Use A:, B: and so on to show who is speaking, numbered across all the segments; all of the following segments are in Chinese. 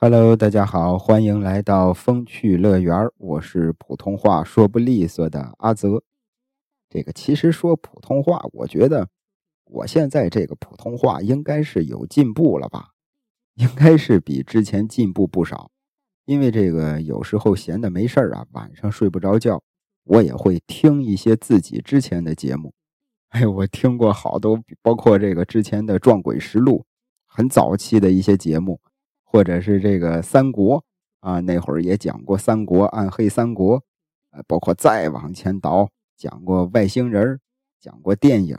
A: Hello，大家好，欢迎来到风趣乐园我是普通话说不利索的阿泽。这个其实说普通话，我觉得我现在这个普通话应该是有进步了吧？应该是比之前进步不少。因为这个有时候闲的没事啊，晚上睡不着觉，我也会听一些自己之前的节目。哎，我听过好多，包括这个之前的《撞鬼实录》，很早期的一些节目。或者是这个三国啊，那会儿也讲过三国，暗黑三国，呃，包括再往前倒，讲过外星人，讲过电影，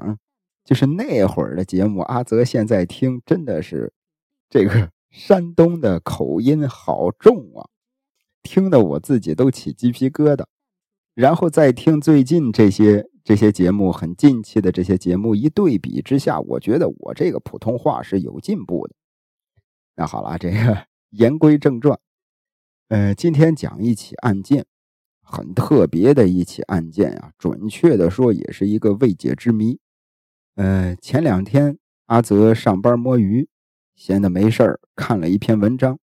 A: 就是那会儿的节目。阿泽现在听真的是，这个 山东的口音好重啊，听得我自己都起鸡皮疙瘩。然后再听最近这些这些节目，很近期的这些节目一对比之下，我觉得我这个普通话是有进步的。那好了，这个 言归正传，呃，今天讲一起案件，很特别的一起案件啊，准确的说，也是一个未解之谜。呃，前两天阿泽上班摸鱼，闲的没事儿，看了一篇文章，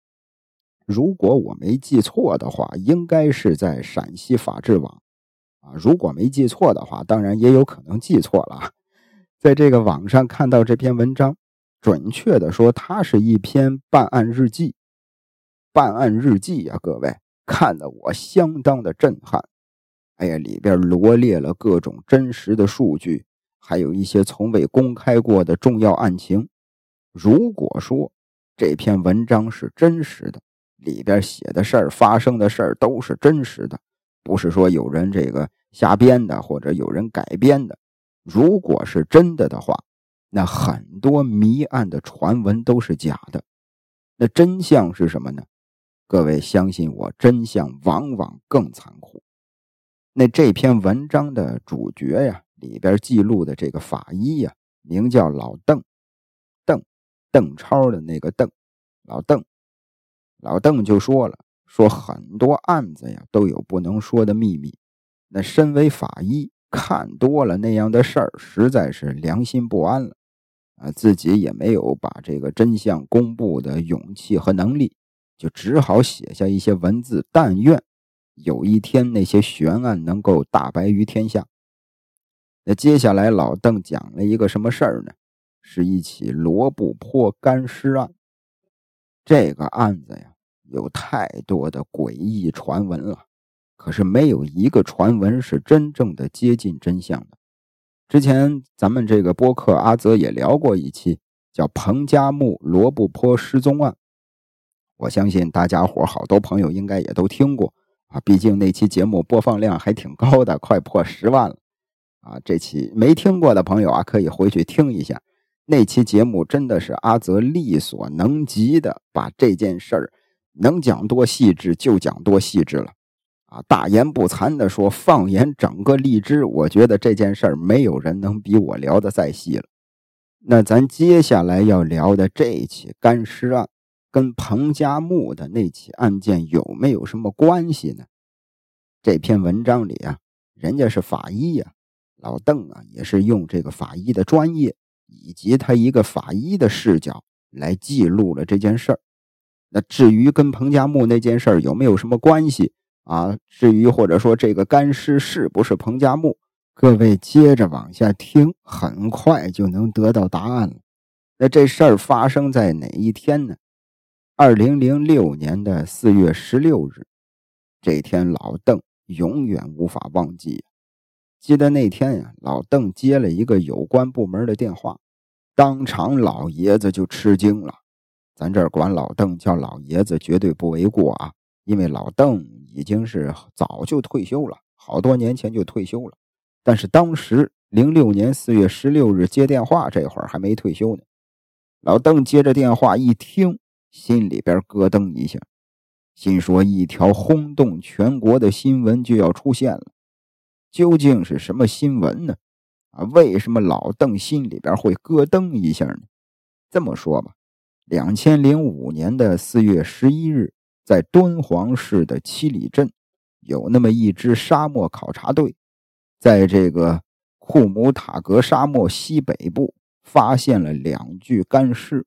A: 如果我没记错的话，应该是在陕西法制网啊。如果没记错的话，当然也有可能记错了，在这个网上看到这篇文章。准确的说，它是一篇办案日记。办案日记呀，各位看得我相当的震撼。哎呀，里边罗列了各种真实的数据，还有一些从未公开过的重要案情。如果说这篇文章是真实的，里边写的事儿、发生的事儿都是真实的，不是说有人这个瞎编的，或者有人改编的。如果是真的的话，那很多谜案的传闻都是假的，那真相是什么呢？各位相信我，真相往往更残酷。那这篇文章的主角呀，里边记录的这个法医呀，名叫老邓，邓邓超的那个邓，老邓，老邓就说了，说很多案子呀都有不能说的秘密。那身为法医，看多了那样的事儿，实在是良心不安了。啊，自己也没有把这个真相公布的勇气和能力，就只好写下一些文字。但愿有一天那些悬案能够大白于天下。那接下来老邓讲了一个什么事儿呢？是一起罗布泊干尸案。这个案子呀，有太多的诡异传闻了，可是没有一个传闻是真正的接近真相的。之前咱们这个播客阿泽也聊过一期，叫彭加木罗布泊失踪案。我相信大家伙好多朋友应该也都听过啊，毕竟那期节目播放量还挺高的，快破十万了啊。这期没听过的朋友啊，可以回去听一下。那期节目真的是阿泽力所能及的，把这件事儿能讲多细致就讲多细致了。大言不惭的说，放眼整个荔枝，我觉得这件事儿没有人能比我聊的再细了。那咱接下来要聊的这起干尸案，跟彭加木的那起案件有没有什么关系呢？这篇文章里啊，人家是法医呀，老邓啊也是用这个法医的专业以及他一个法医的视角来记录了这件事儿。那至于跟彭加木那件事儿有没有什么关系？啊，至于或者说这个干尸是不是彭加木，各位接着往下听，很快就能得到答案了。那这事儿发生在哪一天呢？二零零六年的四月十六日，这天老邓永远无法忘记。记得那天呀，老邓接了一个有关部门的电话，当场老爷子就吃惊了。咱这儿管老邓叫老爷子，绝对不为过啊，因为老邓。已经是早就退休了，好多年前就退休了。但是当时零六年四月十六日接电话，这会儿还没退休呢。老邓接着电话一听，心里边咯噔一下，心说一条轰动全国的新闻就要出现了。究竟是什么新闻呢？啊，为什么老邓心里边会咯噔一下呢？这么说吧，两千零五年的四月十一日。在敦煌市的七里镇，有那么一支沙漠考察队，在这个库姆塔格沙漠西北部发现了两具干尸。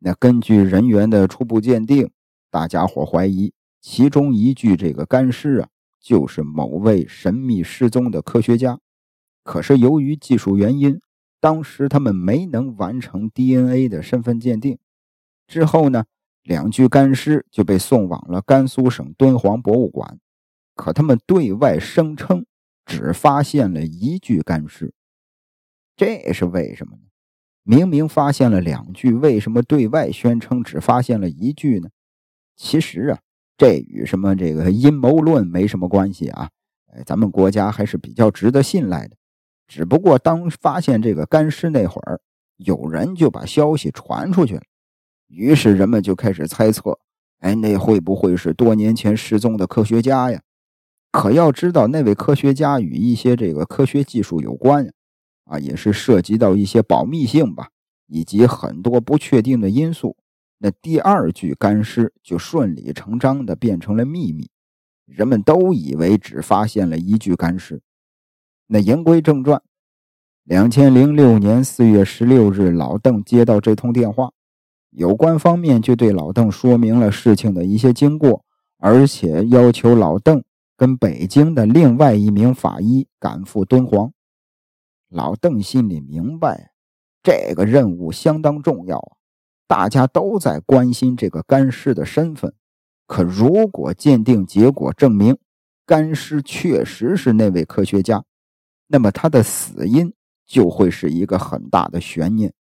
A: 那根据人员的初步鉴定，大家伙怀疑其中一具这个干尸啊，就是某位神秘失踪的科学家。可是由于技术原因，当时他们没能完成 DNA 的身份鉴定。之后呢，两具干尸就被送往了甘肃省敦煌博物馆。可他们对外声称只发现了一具干尸，这是为什么呢？明明发现了两具，为什么对外宣称只发现了一具呢？其实啊，这与什么这个阴谋论没什么关系啊。哎，咱们国家还是比较值得信赖的。只不过当发现这个干尸那会儿，有人就把消息传出去了，于是人们就开始猜测：哎，那会不会是多年前失踪的科学家呀？可要知道，那位科学家与一些这个科学技术有关。啊，也是涉及到一些保密性吧，以及很多不确定的因素。那第二具干尸就顺理成章的变成了秘密，人们都以为只发现了一具干尸。那言归正传，两千零六年四月十六日，老邓接到这通电话，有关方面就对老邓说明了事情的一些经过，而且要求老邓跟北京的另外一名法医赶赴敦煌。老邓心里明白，这个任务相当重要啊！大家都在关心这个干尸的身份。可如果鉴定结果证明干尸确实是那位科学家，那么他的死因就会是一个很大的悬念。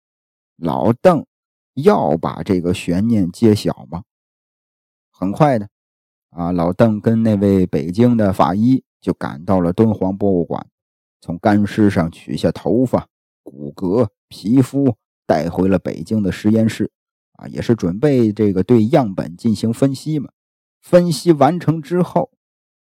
A: 老邓要把这个悬念揭晓吗？很快的，啊，老邓跟那位北京的法医就赶到了敦煌博物馆。从干尸上取下头发、骨骼、皮肤，带回了北京的实验室，啊，也是准备这个对样本进行分析嘛。分析完成之后，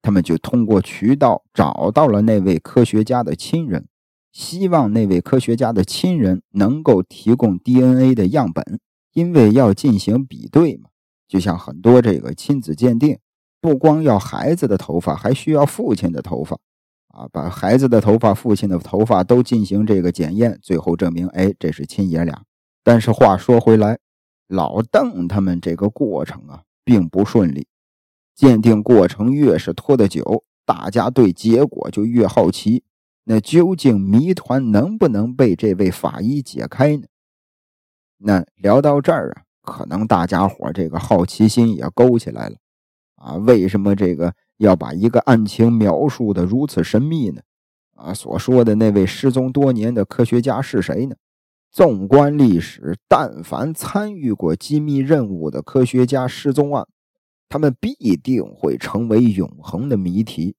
A: 他们就通过渠道找到了那位科学家的亲人，希望那位科学家的亲人能够提供 DNA 的样本，因为要进行比对嘛。就像很多这个亲子鉴定，不光要孩子的头发，还需要父亲的头发。啊，把孩子的头发、父亲的头发都进行这个检验，最后证明，哎，这是亲爷俩。但是话说回来，老邓他们这个过程啊，并不顺利。鉴定过程越是拖得久，大家对结果就越好奇。那究竟谜团能不能被这位法医解开呢？那聊到这儿啊，可能大家伙这个好奇心也勾起来了。啊，为什么这个？要把一个案情描述的如此神秘呢？啊，所说的那位失踪多年的科学家是谁呢？纵观历史，但凡参与过机密任务的科学家失踪案，他们必定会成为永恒的谜题。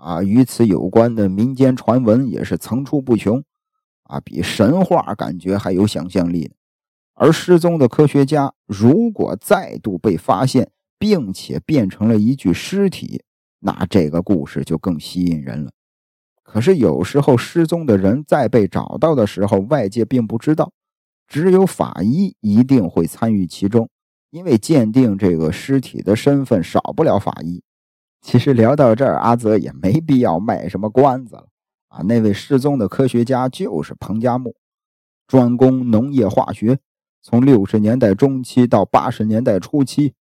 A: 啊，与此有关的民间传闻也是层出不穷，啊，比神话感觉还有想象力。而失踪的科学家如果再度被发现，并且变成了一具尸体，那这个故事就更吸引人了。可是有时候失踪的人在被找到的时候，外界并不知道，只有法医一定会参与其中，因为鉴定这个尸体的身份少不了法医。其实聊到这儿，阿泽也没必要卖什么关子了啊！那位失踪的科学家就是彭加木，专攻农业化学，从六十年代中期到八十年代初期。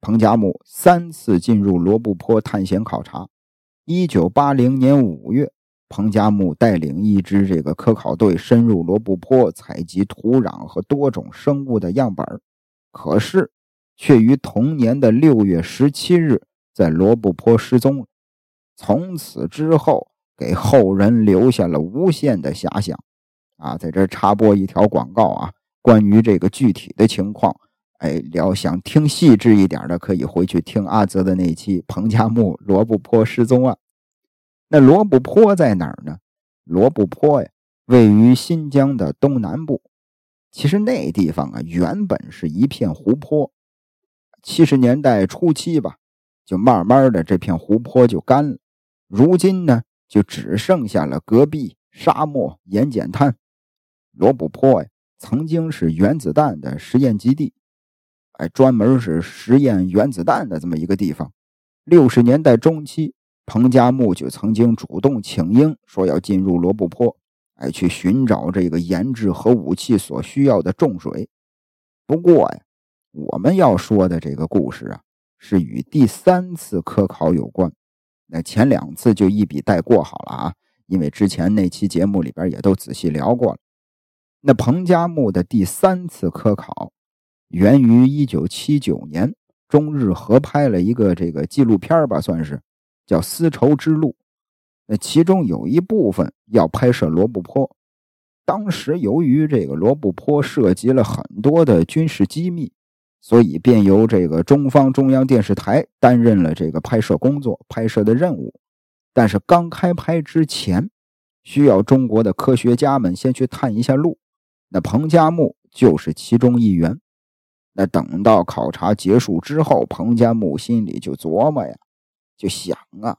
A: 彭加木三次进入罗布泊探险考察。一九八零年五月，彭加木带领一支这个科考队深入罗布泊采集土壤和多种生物的样本，可是却于同年的六月十七日在罗布泊失踪了。从此之后，给后人留下了无限的遐想。啊，在这插播一条广告啊，关于这个具体的情况。哎，要想听细致一点的，可以回去听阿泽的那期彭加木罗布泊失踪案。那罗布泊在哪儿呢？罗布泊呀，位于新疆的东南部。其实那地方啊，原本是一片湖泊。七十年代初期吧，就慢慢的这片湖泊就干了。如今呢，就只剩下了戈壁、沙漠、盐碱滩。罗布泊呀，曾经是原子弹的实验基地。哎，专门是实验原子弹的这么一个地方。六十年代中期，彭加木就曾经主动请缨，说要进入罗布泊，哎，去寻找这个研制核武器所需要的重水。不过呀，我们要说的这个故事啊，是与第三次科考有关。那前两次就一笔带过好了啊，因为之前那期节目里边也都仔细聊过了。那彭加木的第三次科考，源于一九七九年，中日合拍了一个这个纪录片吧，算是叫《丝绸之路》。那其中有一部分要拍摄罗布泊，当时由于这个罗布泊涉及了很多的军事机密。所以便由这个中方中央电视台担任了这个拍摄工作、拍摄的任务。但是刚开拍之前，需要中国的科学家们先去探一下路。那彭加木就是其中一员。那等到考察结束之后，彭加木心里就琢磨呀，就想啊，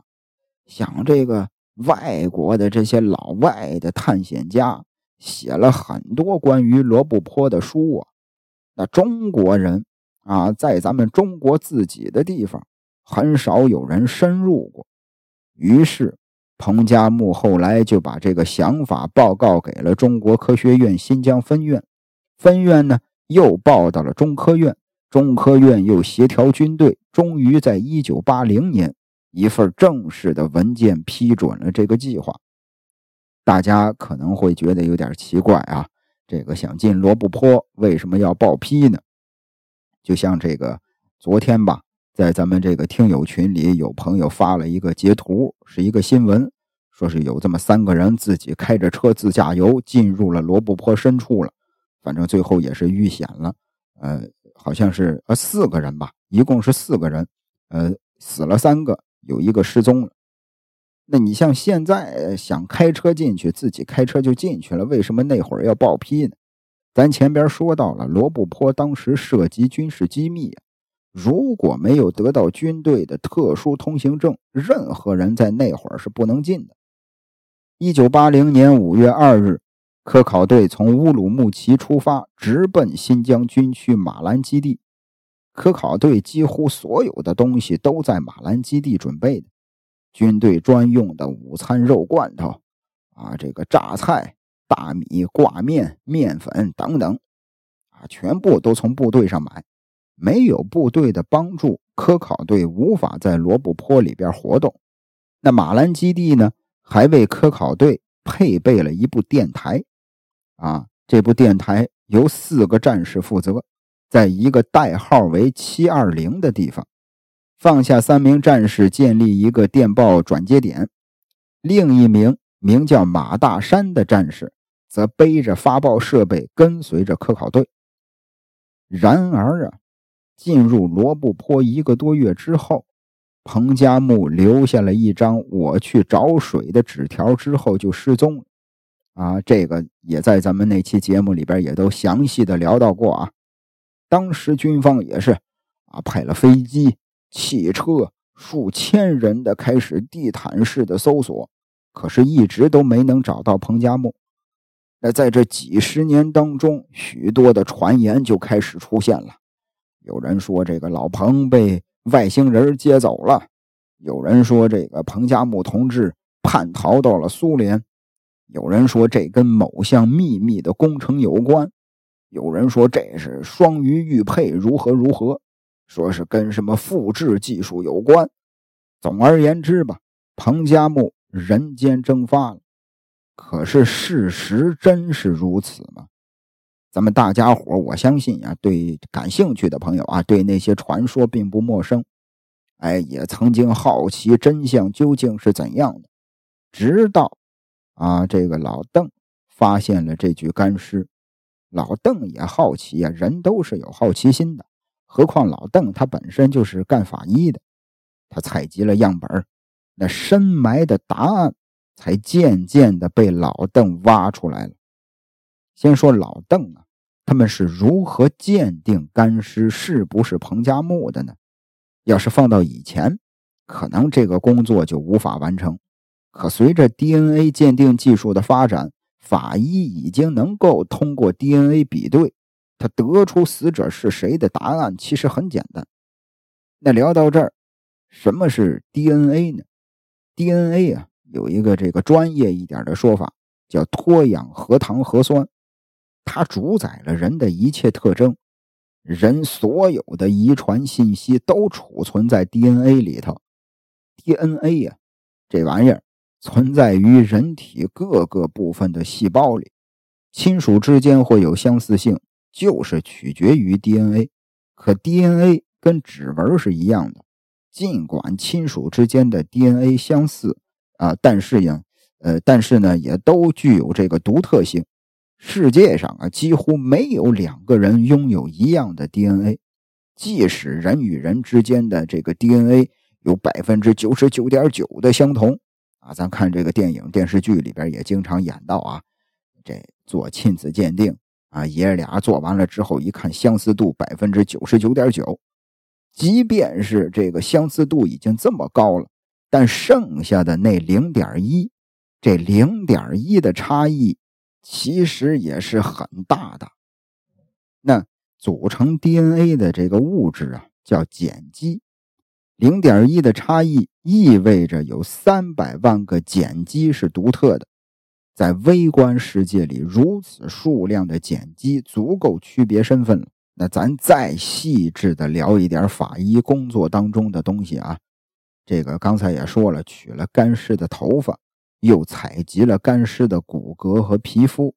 A: 想这个外国的这些老外的探险家写了很多关于罗布泊的书啊，那中国人。啊，在咱们中国自己的地方，很少有人深入过。于是，彭加木后来就把这个想法报告给了中国科学院新疆分院，分院呢又报到了中科院，中科院又协调军队，终于在一九八零年，一份正式的文件批准了这个计划。大家可能会觉得有点奇怪啊，这个想进罗布泊，为什么要报批呢？就像这个昨天吧，在咱们这个听友群里，有朋友发了一个截图，是一个新闻，说是有这么三个人自己开着车自驾游进入了罗布泊深处了，反正最后也是遇险了。呃，好像是呃四个人吧，一共是四个人，呃死了三个，有一个失踪了。那你像现在想开车进去，自己开车就进去了，为什么那会儿要报批呢？咱前边说到了罗布泊当时涉及军事机密，如果没有得到军队的特殊通行证，任何人在那会儿是不能进的。一九八零年五月二日，科考队从乌鲁木齐出发，直奔新疆军区马兰基地。科考队几乎所有的东西都在马兰基地准备的，军队专用的午餐肉罐头，啊，这个榨菜。大米、挂面、面粉等等，啊，全部都从部队上买。没有部队的帮助，科考队无法在罗布泊里边活动。那马兰基地呢，还为科考队配备了一部电台。啊，这部电台由四个战士负责，在一个代号为七二零的地方，放下三名战士，建立一个电报转接点。另一名名叫马大山的战士。则背着发报设备跟随着科考队。然而啊，进入罗布泊一个多月之后，彭加木留下了一张“我去找水”的纸条，之后就失踪了。啊，这个也在咱们那期节目里边也都详细的聊到过啊。当时军方也是啊，派了飞机、汽车，数千人的开始地毯式的搜索，可是一直都没能找到彭加木。那在这几十年当中，许多的传言就开始出现了。有人说这个老彭被外星人接走了，有人说这个彭加木同志叛逃到了苏联，有人说这跟某项秘密的工程有关，有人说这是双鱼玉佩如何如何，说是跟什么复制技术有关。总而言之吧，彭加木人间蒸发了。可是事实真是如此吗？咱们大家伙我相信呀，对感兴趣的朋友啊，对那些传说并不陌生。哎，也曾经好奇真相究竟是怎样的。直到啊，这个老邓发现了这具干尸，老邓也好奇呀，人都是有好奇心的。何况老邓他本身就是干法医的，他采集了样本，那深埋的答案。才渐渐的被老邓挖出来了。先说老邓啊，他们是如何鉴定干尸是不是彭加木的呢？要是放到以前，可能这个工作就无法完成。可随着 DNA 鉴定技术的发展，法医已经能够通过 DNA 比对，他得出死者是谁的答案其实很简单。那聊到这儿，什么是 DNA 呢？DNA 啊。有一个这个专业一点的说法，叫脱氧核糖核酸，它主宰了人的一切特征。人所有的遗传信息都储存在 DNA 里头。DNA 呀，这玩意儿存在于人体各个部分的细胞里，亲属之间会有相似性，就是取决于 DNA。可 DNA 跟指纹是一样的，尽管亲属之间的 DNA 相似啊，但是呀，呃，但是呢，也都具有这个独特性。世界上啊，几乎没有两个人拥有一样的 DNA。即使人与人之间的这个 DNA 有百分之九十九点九的相同啊，咱看这个电影、电视剧里边也经常演到啊，这做亲子鉴定啊，爷俩做完了之后一看，相似度百分之九十九点九。即便是这个相似度已经这么高了，但剩下的那零点一，这零点一的差异。其实也是很大的。那组成 DNA 的这个物质啊，叫碱基。零点一的差异意味着有三百万个碱基是独特的。在微观世界里，如此数量的碱基足够区别身份了。那咱再细致的聊一点法医工作当中的东西啊。这个刚才也说了，取了干尸的头发。又采集了干尸的骨骼和皮肤。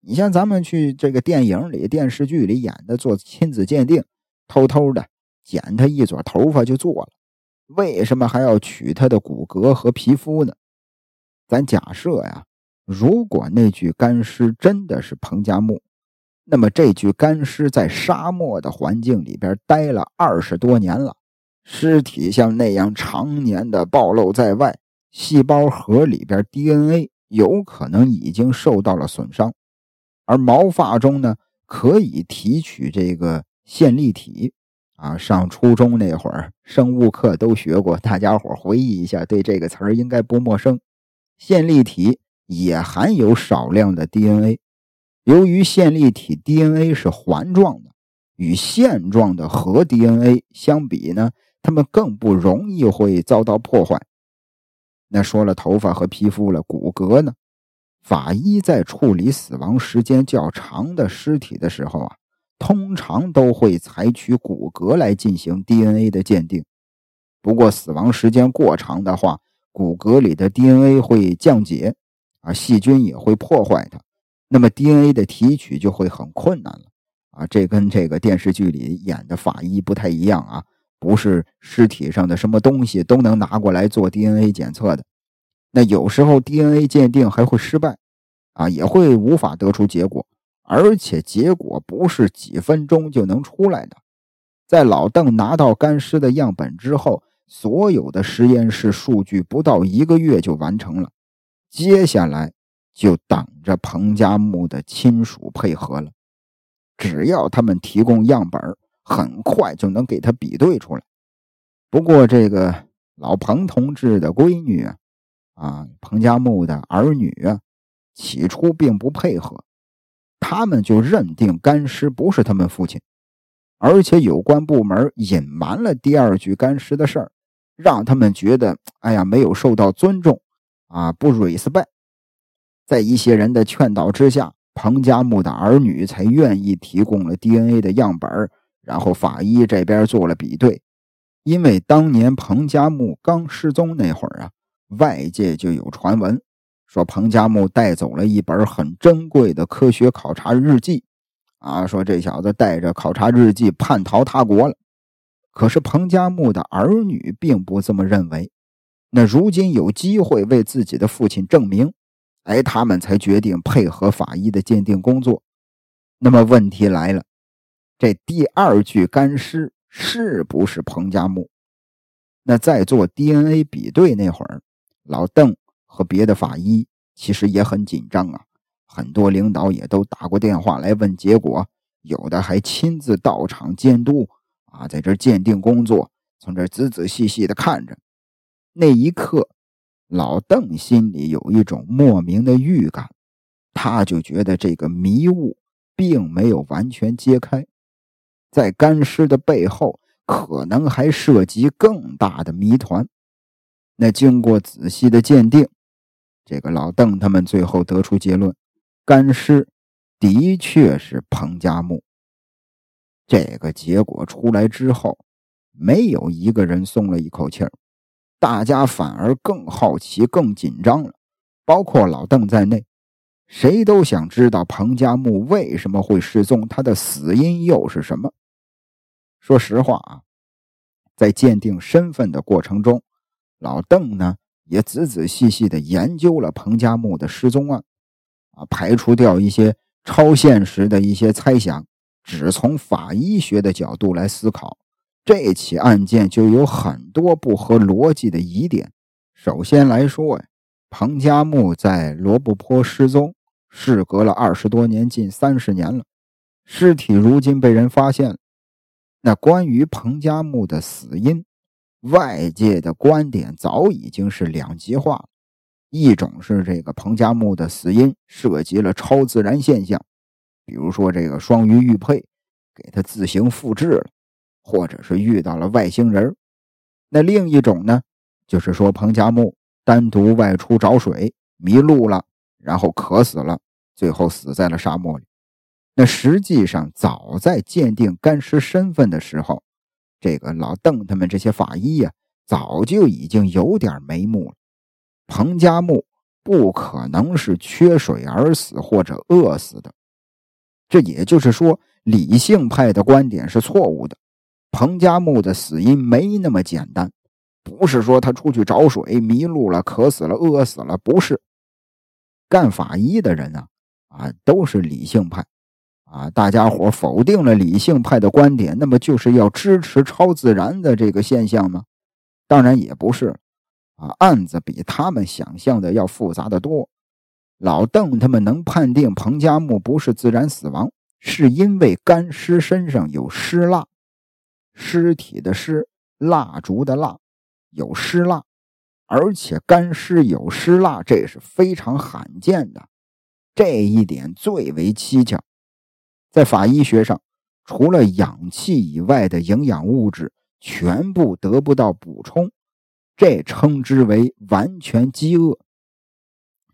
A: 你像咱们去这个电影里、电视剧里演的做亲子鉴定，偷偷的剪他一撮头发就做了。为什么还要取他的骨骼和皮肤呢？咱假设呀，如果那具干尸真的是彭加木，那么这具干尸在沙漠的环境里边待了二十多年了，尸体像那样常年的暴露在外。细胞核里边 DNA 有可能已经受到了损伤，而毛发中呢可以提取这个线粒体啊。上初中那会儿，生物课都学过，大家伙回忆一下，对这个词儿应该不陌生。线粒体也含有少量的 DNA，由于线粒体 DNA 是环状的，与线状的核 DNA 相比呢，他们更不容易会遭到破坏。那说了头发和皮肤了，骨骼呢？法医在处理死亡时间较长的尸体的时候啊，通常都会采取骨骼来进行 DNA 的鉴定。不过死亡时间过长的话，骨骼里的 DNA 会降解，啊，细菌也会破坏它，那么 DNA 的提取就会很困难了。啊，这跟这个电视剧里演的法医不太一样啊。不是尸体上的什么东西都能拿过来做 DNA 检测的，那有时候 DNA 鉴定还会失败，啊，也会无法得出结果，而且结果不是几分钟就能出来的。在老邓拿到干尸的样本之后，所有的实验室数据不到一个月就完成了，接下来就等着彭加木的亲属配合了，只要他们提供样本。很快就能给他比对出来。不过，这个老彭同志的闺女啊，彭加木的儿女啊，起初并不配合，他们就认定干尸不是他们父亲，而且有关部门隐瞒了第二具干尸的事儿，让他们觉得，哎呀，没有受到尊重啊，不 respect。在一些人的劝导之下，彭加木的儿女才愿意提供了 DNA 的样本。然后法医这边做了比对，因为当年彭加木刚失踪那会儿啊，外界就有传闻说彭加木带走了一本很珍贵的科学考察日记，啊，说这小子带着考察日记叛逃他国了。可是彭加木的儿女并不这么认为，那如今有机会为自己的父亲证明，哎，他们才决定配合法医的鉴定工作。那么问题来了。这第二具干尸是不是彭加木？那在做 DNA 比对那会儿，老邓和别的法医其实也很紧张啊。很多领导也都打过电话来问结果，有的还亲自到场监督啊，在这鉴定工作，从这仔仔细细的看着。那一刻，老邓心里有一种莫名的预感，他就觉得这个迷雾并没有完全揭开。在干尸的背后，可能还涉及更大的谜团。那经过仔细的鉴定，这个老邓他们最后得出结论：干尸的确是彭加木。这个结果出来之后，没有一个人松了一口气儿，大家反而更好奇、更紧张了，包括老邓在内，谁都想知道彭加木为什么会失踪，他的死因又是什么。说实话啊，在鉴定身份的过程中，老邓呢也仔仔细细的研究了彭加木的失踪案，啊，排除掉一些超现实的一些猜想，只从法医学的角度来思考，这起案件就有很多不合逻辑的疑点。首先来说呀，彭加木在罗布泊失踪，事隔了二十多年，近三十年了，尸体如今被人发现了。那关于彭加木的死因，外界的观点早已经是两极化了。一种是这个彭加木的死因涉及了超自然现象，比如说这个双鱼玉佩给他自行复制了，或者是遇到了外星人。那另一种呢，就是说彭加木单独外出找水迷路了，然后渴死了，最后死在了沙漠里。那实际上，早在鉴定干尸身份的时候，这个老邓他们这些法医呀，早就已经有点眉目了。彭加木不可能是缺水而死或者饿死的，这也就是说，理性派的观点是错误的。彭加木的死因没那么简单，不是说他出去找水迷路了、渴死了、饿死了，不是。干法医的人呢，啊，都是理性派。啊，大家伙否定了理性派的观点，那么就是要支持超自然的这个现象吗？当然也不是。啊，案子比他们想象的要复杂的多。老邓他们能判定彭加木不是自然死亡，是因为干尸身上有尸蜡，尸体的尸，蜡烛的蜡，有尸蜡，而且干尸有尸蜡，这是非常罕见的，这一点最为蹊跷。在法医学上，除了氧气以外的营养物质全部得不到补充，这称之为完全饥饿，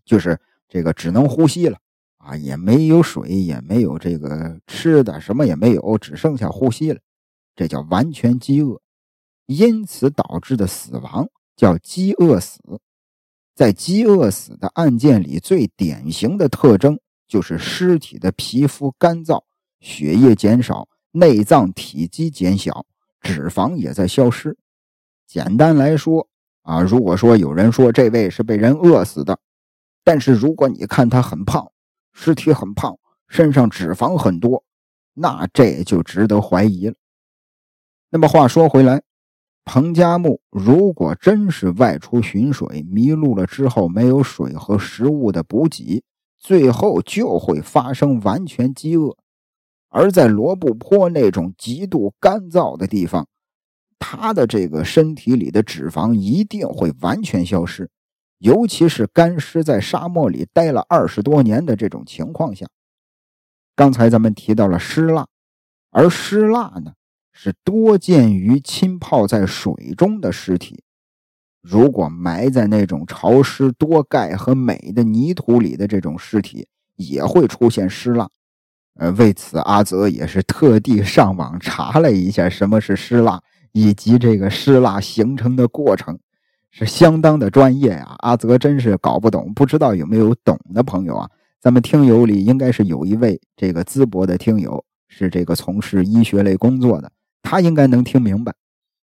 A: 就是这个只能呼吸了啊，也没有水，也没有这个吃的，什么也没有，只剩下呼吸了，这叫完全饥饿，因此导致的死亡叫饥饿死。在饥饿死的案件里，最典型的特征。就是尸体的皮肤干燥，血液减少，内脏体积减小，脂肪也在消失。简单来说啊，如果说有人说这位是被人饿死的，但是如果你看他很胖，尸体很胖，身上脂肪很多，那这就值得怀疑了。那么话说回来，彭加木如果真是外出寻水迷路了之后，没有水和食物的补给。最后就会发生完全饥饿，而在罗布泊那种极度干燥的地方，他的这个身体里的脂肪一定会完全消失，尤其是干尸在沙漠里待了二十多年的这种情况下。刚才咱们提到了尸蜡，而尸蜡呢是多见于浸泡在水中的尸体。如果埋在那种潮湿、多钙和镁的泥土里的这种尸体，也会出现尸蜡。呃，为此阿泽也是特地上网查了一下什么是尸蜡，以及这个尸蜡形成的过程，是相当的专业啊。阿泽真是搞不懂，不知道有没有懂的朋友啊？咱们听友里应该是有一位这个淄博的听友，是这个从事医学类工作的，他应该能听明白。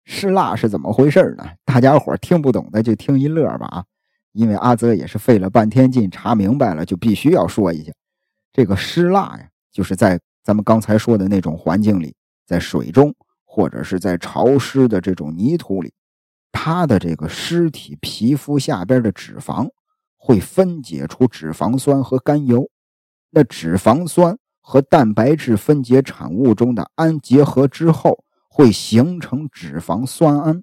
A: 尸蜡是怎么回事呢？大家伙听不懂的就听一乐吧啊！因为阿泽也是费了半天劲查明白了，就必须要说一下，这个尸蜡呀，就是在咱们刚才说的那种环境里，在水中或者是在潮湿的这种泥土里，它的这个尸体皮肤下边的脂肪会分解出脂肪酸和甘油，那脂肪酸和蛋白质分解产物中的氨结合之后。会形成脂肪酸胺，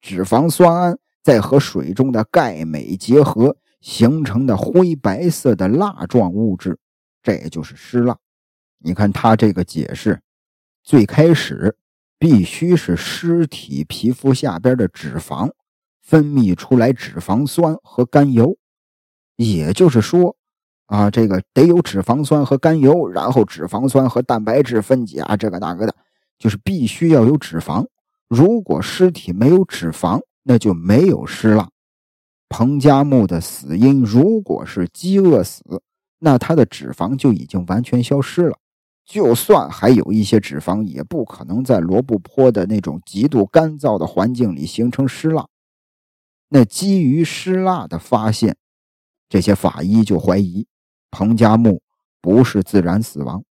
A: 脂肪酸胺再和水中的钙镁结合形成的灰白色的蜡状物质，这也就是尸蜡。你看他这个解释，最开始必须是尸体皮肤下边的脂肪分泌出来脂肪酸和甘油，也就是说，啊，这个得有脂肪酸和甘油，然后脂肪酸和蛋白质分解啊，这个那个的，就是必须要有脂肪。如果尸体没有脂肪，那就没有尸蜡。彭加木的死因如果是饥饿死，那他的脂肪就已经完全消失了。就算还有一些脂肪，也不可能在罗布泊的那种极度干燥的环境里形成尸蜡。那基于尸蜡的发现，这些法医就怀疑彭加木不是自然死亡，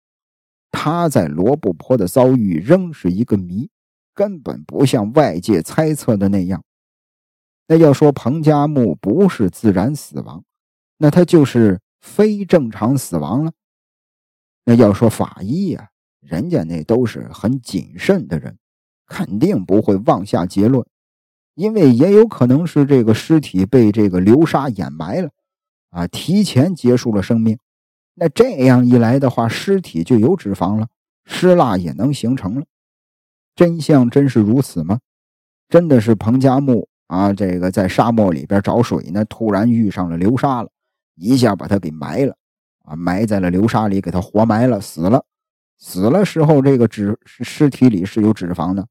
A: 他在罗布泊的遭遇仍是一个谜，根本不像外界猜测的那样。那要说彭加木不是自然死亡，那他就是非正常死亡了。那要说法医呀，人家那都是很谨慎的人，肯定不会妄下结论，因为也有可能是这个尸体被这个流沙掩埋了，啊，提前结束了生命。那这样一来的话，尸体就有脂肪了，尸蜡也能形成了。真相真是如此吗？真的是彭加木？啊，这个在沙漠里边找水呢，突然遇上了流沙了，一下把他给埋了，啊，埋在了流沙里，给他活埋了，死了。死了时候，这个脂尸体里是有脂肪的，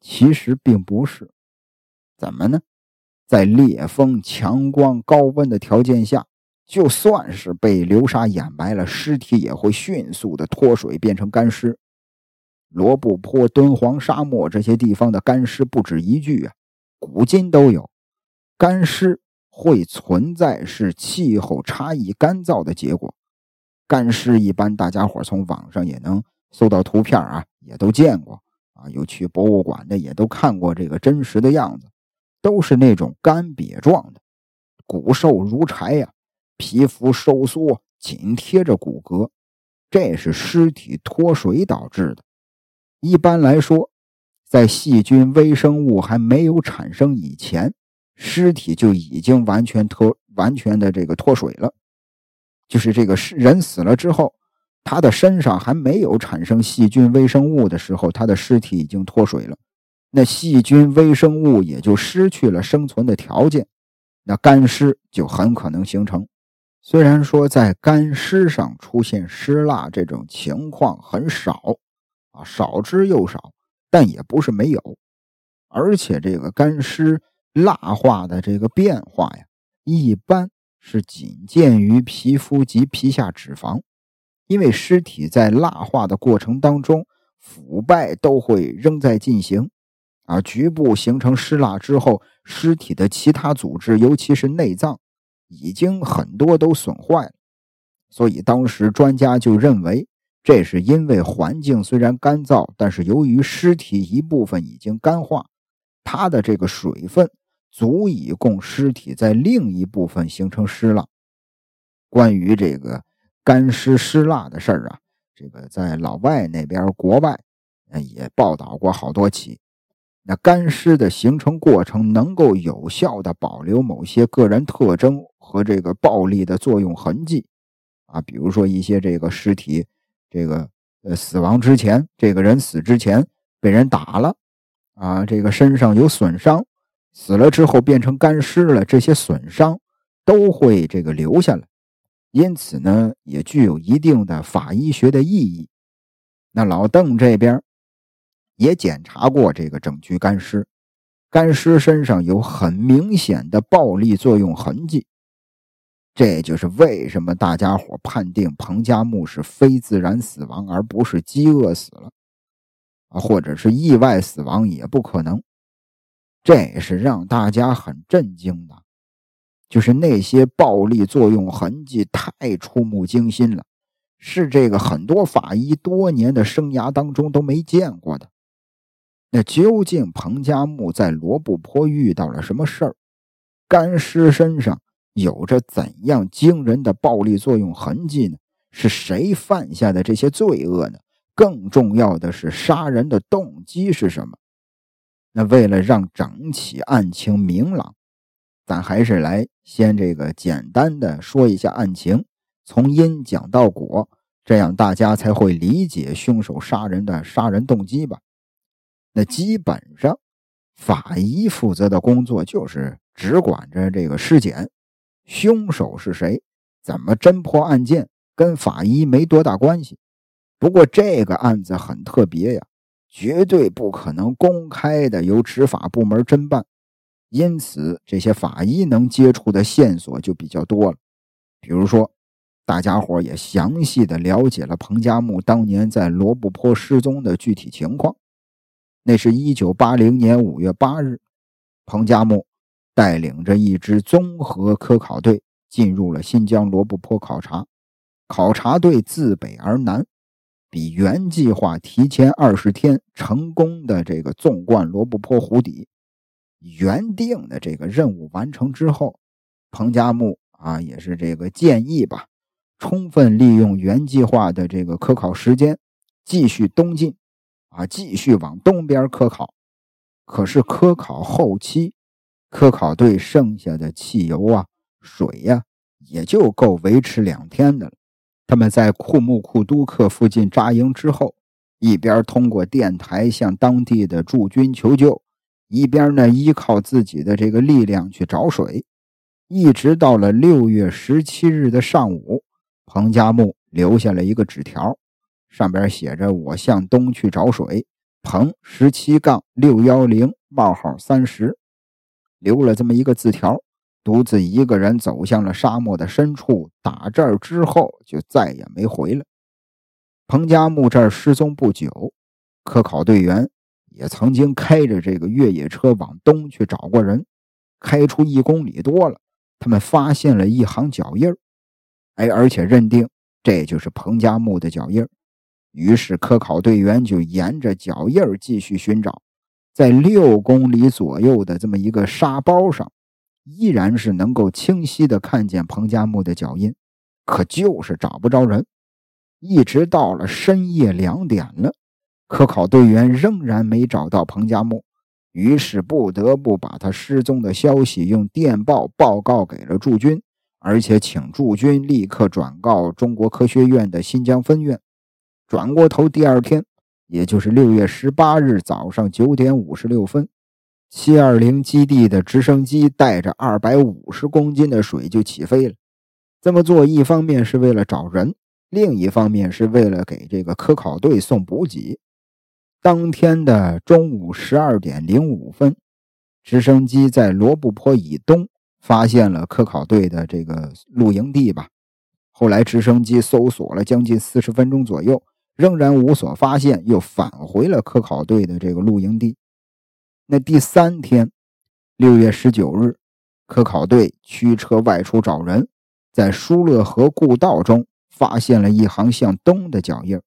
A: 其实并不是。怎么呢？在烈风、强光、高温的条件下，就算是被流沙掩埋了，尸体也会迅速的脱水变成干尸。罗布泊、敦煌沙漠这些地方的干尸不止一具啊。古今都有干尸会存在，是气候差异干燥的结果。干尸一般大家伙从网上也能搜到图片啊，也都见过啊。有去博物馆的也都看过这个真实的样子，都是那种干瘪状的，骨瘦如柴呀，皮肤收缩紧贴着骨骼，这是尸体脱水导致的。一般来说。在细菌微生物还没有产生以前，尸体就已经完全脱完全的这个脱水了。就是这个人死了之后，他的身上还没有产生细菌微生物的时候，他的尸体已经脱水了。那细菌微生物也就失去了生存的条件，那干尸就很可能形成。虽然说在干尸上出现尸蜡这种情况很少，啊，少之又少。但也不是没有，而且这个干尸蜡化的这个变化呀，一般是仅见于皮肤及皮下脂肪，因为尸体在蜡化的过程当中，腐败都会仍在进行，啊，局部形成尸蜡之后，尸体的其他组织，尤其是内脏，已经很多都损坏了，所以当时专家就认为。这是因为环境虽然干燥，但是由于尸体一部分已经干化，它的这个水分足以供尸体在另一部分形成尸蜡。关于这个干尸尸蜡的事儿啊，这个在老外那边、国外也报道过好多起。那干尸的形成过程能够有效的保留某些个人特征和这个暴力的作用痕迹啊，比如说一些这个尸体。这个呃，死亡之前，这个人死之前被人打了，啊，这个身上有损伤，死了之后变成干尸了，这些损伤都会这个留下来，因此呢，也具有一定的法医学的意义。那老邓这边也检查过这个整具干尸，干尸身上有很明显的暴力作用痕迹。这就是为什么大家伙判定彭加木是非自然死亡，而不是饥饿死了，啊，或者是意外死亡也不可能。这是让大家很震惊的，就是那些暴力作用痕迹太触目惊心了，是这个很多法医多年的生涯当中都没见过的。那究竟彭加木在罗布泊遇到了什么事儿？干尸身上？有着怎样惊人的暴力作用痕迹呢？是谁犯下的这些罪恶呢？更重要的是，杀人的动机是什么？那为了让整起案情明朗，咱还是来先这个简单的说一下案情，从因讲到果，这样大家才会理解凶手杀人的杀人动机吧。那基本上，法医负责的工作就是只管着这个尸检。凶手是谁？怎么侦破案件跟法医没多大关系。不过这个案子很特别呀，绝对不可能公开的由执法部门侦办，因此这些法医能接触的线索就比较多了。比如说，大家伙也详细的了解了彭加木当年在罗布泊失踪的具体情况。那是一九八零年五月八日，彭加木带领着一支综合科考队进入了新疆罗布泊考察。考察队自北而南。比原计划提前二十天成功的这个纵贯罗布泊湖底，原定的这个任务完成之后，彭加木啊也是这个建议吧，充分利用原计划的这个科考时间，继续东进，啊继续往东边科考。可是科考后期，科考队剩下的汽油啊、水呀，也就够维持两天的了。他们在库木库都克附近扎营之后，一边通过电台向当地的驻军求救，一边呢依靠自己的这个力量去找水，一直到了六月十七日的上午，彭加木留下了一个纸条，上边写着：“我向东去找水，彭十七杠六幺零冒号三十。”留了这么一个字条。独自一个人走向了沙漠的深处，打这儿之后就再也没回来。彭加木这儿失踪不久，科考队员也曾经开着这个越野车往东去找过人，开出一公里多了，他们发现了一行脚印儿，哎，而且认定这就是彭加木的脚印儿。于是科考队员就沿着脚印儿继续寻找，在六公里左右的这么一个沙包上。依然是能够清晰的看见彭加木的脚印，可就是找不着人。一直到了深夜两点了，科考队员仍然没找到彭加木，于是不得不把他失踪的消息用电报报告给了驻军，而且请驻军立刻转告中国科学院的新疆分院。转过头，第二天，也就是六月十八日早上九点五十六分。七二零基地的直升机带着二百五十公斤的水就起飞了。这么做，一方面是为了找人，另一方面是为了给这个科考队送补给。当天的中午十二点零五分，直升机在罗布泊以东发现了科考队的这个露营地吧。后来，直升机搜索了将近四十分钟左右，仍然无所发现，又返回了科考队的这个露营地。那第三天，六月十九日，科考队驱车外出找人，在疏勒河故道中发现了一行向东的脚印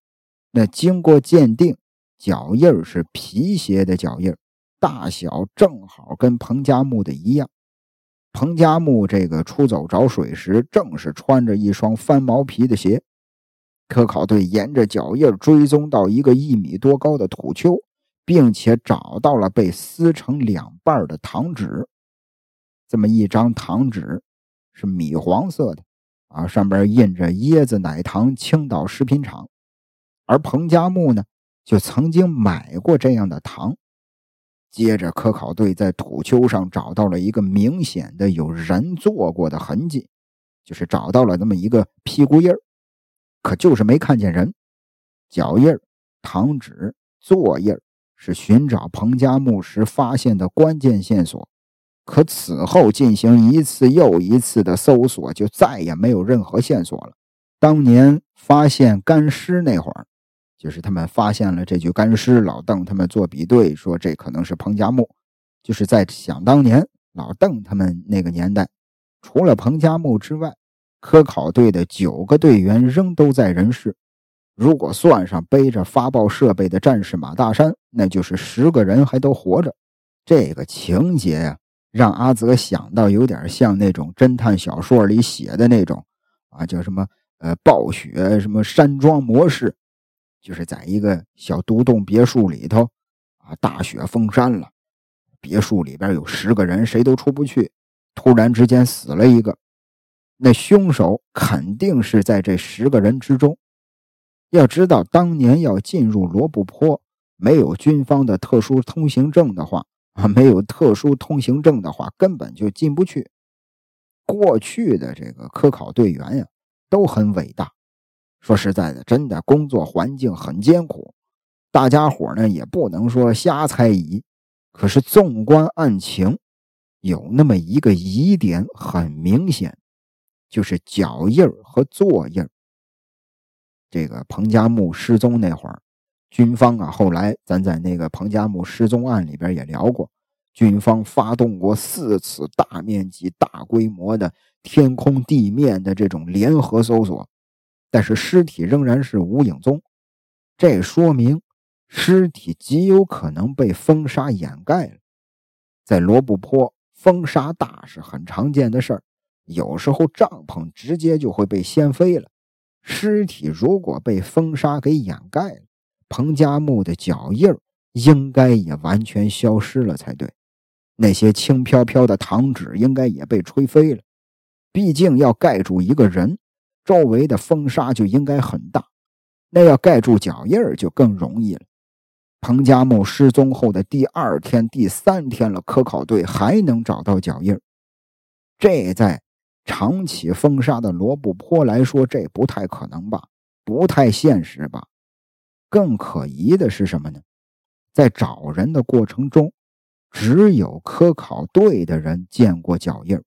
A: 那经过鉴定，脚印是皮鞋的脚印大小正好跟彭加木的一样。彭加木这个出走找水时，正是穿着一双翻毛皮的鞋。科考队沿着脚印追踪到一个一米多高的土丘。并且找到了被撕成两半的糖纸，这么一张糖纸是米黄色的，啊，上边印着椰子奶糖青岛食品厂，而彭加木呢，就曾经买过这样的糖。接着，科考队在土丘上找到了一个明显的有人坐过的痕迹，就是找到了那么一个屁股印儿，可就是没看见人。脚印儿、糖纸、坐印。是寻找彭加木时发现的关键线索，可此后进行一次又一次的搜索，就再也没有任何线索了。当年发现干尸那会儿，就是他们发现了这具干尸，老邓他们做比对，说这可能是彭加木。就是在想当年老邓他们那个年代，除了彭加木之外，科考队的九个队员仍都在人世。如果算上背着发报设备的战士马大山，那就是十个人还都活着。这个情节呀，让阿泽想到有点像那种侦探小说里写的那种啊，叫什么呃暴雪什么山庄模式，就是在一个小独栋别墅里头啊，大雪封山了，别墅里边有十个人，谁都出不去，突然之间死了一个，那凶手肯定是在这十个人之中。要知道，当年要进入罗布泊，没有军方的特殊通行证的话，啊，没有特殊通行证的话，根本就进不去。过去的这个科考队员呀，都很伟大。说实在的，真的工作环境很艰苦，大家伙呢也不能说瞎猜疑。可是纵观案情，有那么一个疑点很明显，就是脚印和坐印这个彭加木失踪那会儿，军方啊，后来咱在那个彭加木失踪案里边也聊过，军方发动过四次大面积、大规模的天空、地面的这种联合搜索，但是尸体仍然是无影踪，这说明尸体极有可能被风沙掩盖了。在罗布泊，风沙大是很常见的事儿，有时候帐篷直接就会被掀飞了。尸体如果被风沙给掩盖了，彭加木的脚印应该也完全消失了才对。那些轻飘飘的糖纸应该也被吹飞了。毕竟要盖住一个人，周围的风沙就应该很大，那要盖住脚印就更容易了。彭加木失踪后的第二天、第三天了，科考队还能找到脚印这在。长起风沙的罗布泊来说，这不太可能吧？不太现实吧？更可疑的是什么呢？在找人的过程中，只有科考队的人见过脚印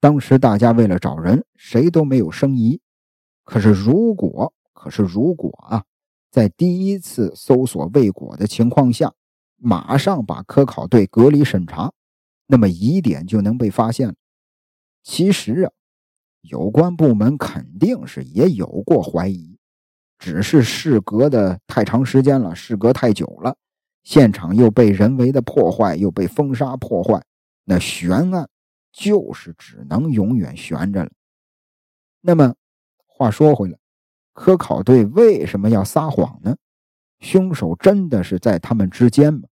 A: 当时大家为了找人，谁都没有生疑。可是如果，可是如果啊，在第一次搜索未果的情况下，马上把科考队隔离审查，那么疑点就能被发现了。其实啊，有关部门肯定是也有过怀疑，只是事隔的太长时间了，事隔太久了，现场又被人为的破坏，又被风沙破坏，那悬案就是只能永远悬着了。那么话说回来，科考队为什么要撒谎呢？凶手真的是在他们之间吗？